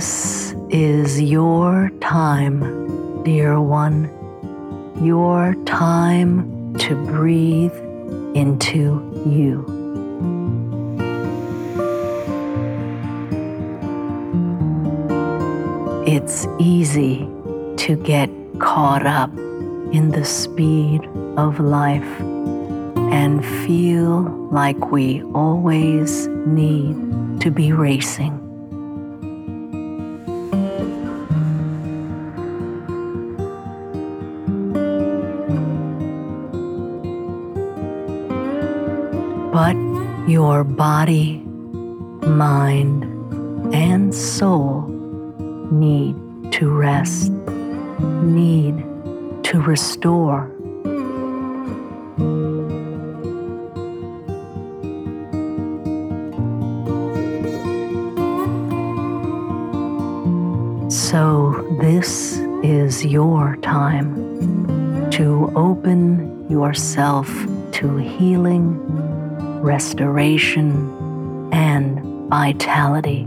This is your time, dear one. Your time to breathe into you. It's easy to get caught up in the speed of life and feel like we always need to be racing. Your body, mind, and soul need to rest, need to restore. So, this is your time to open yourself to healing, restoration, and vitality.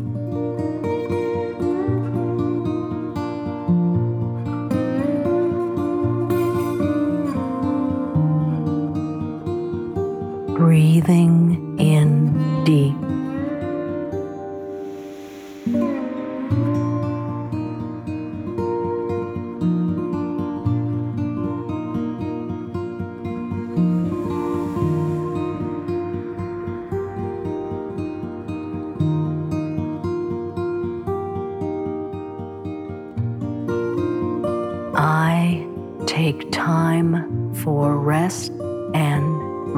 Breathing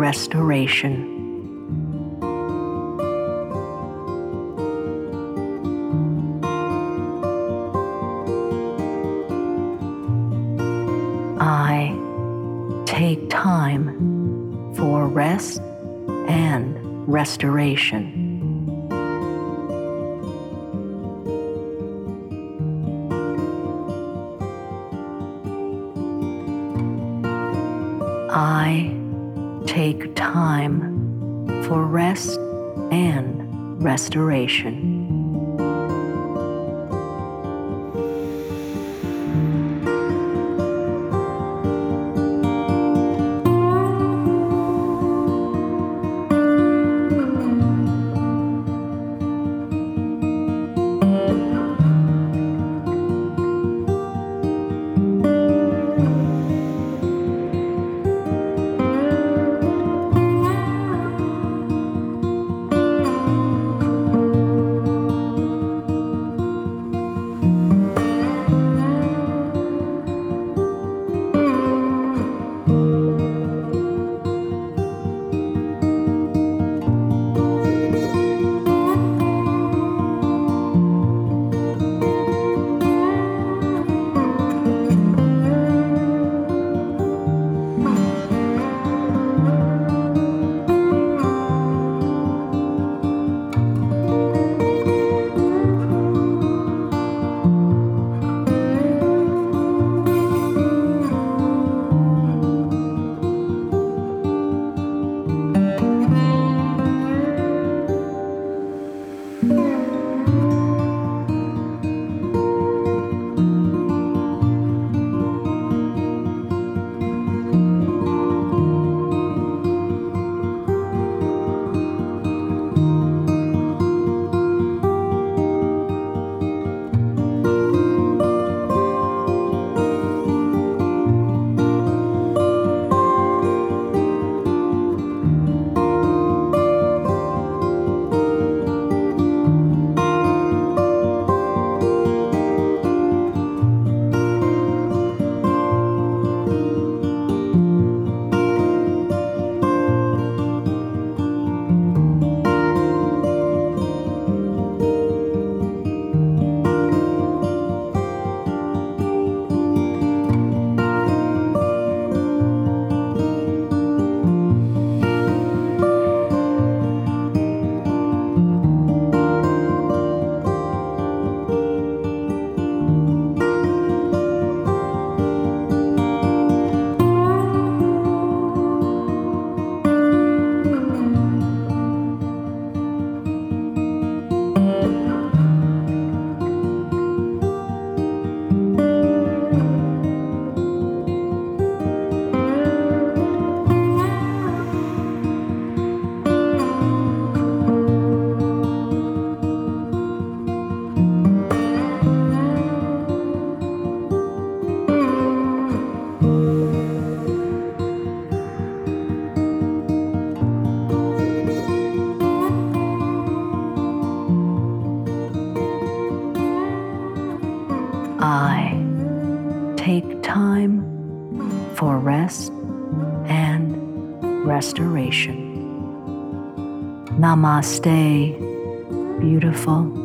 restoration. I take time for rest and restoration. I take time for rest and restoration. for rest and restoration. Namaste, beautiful.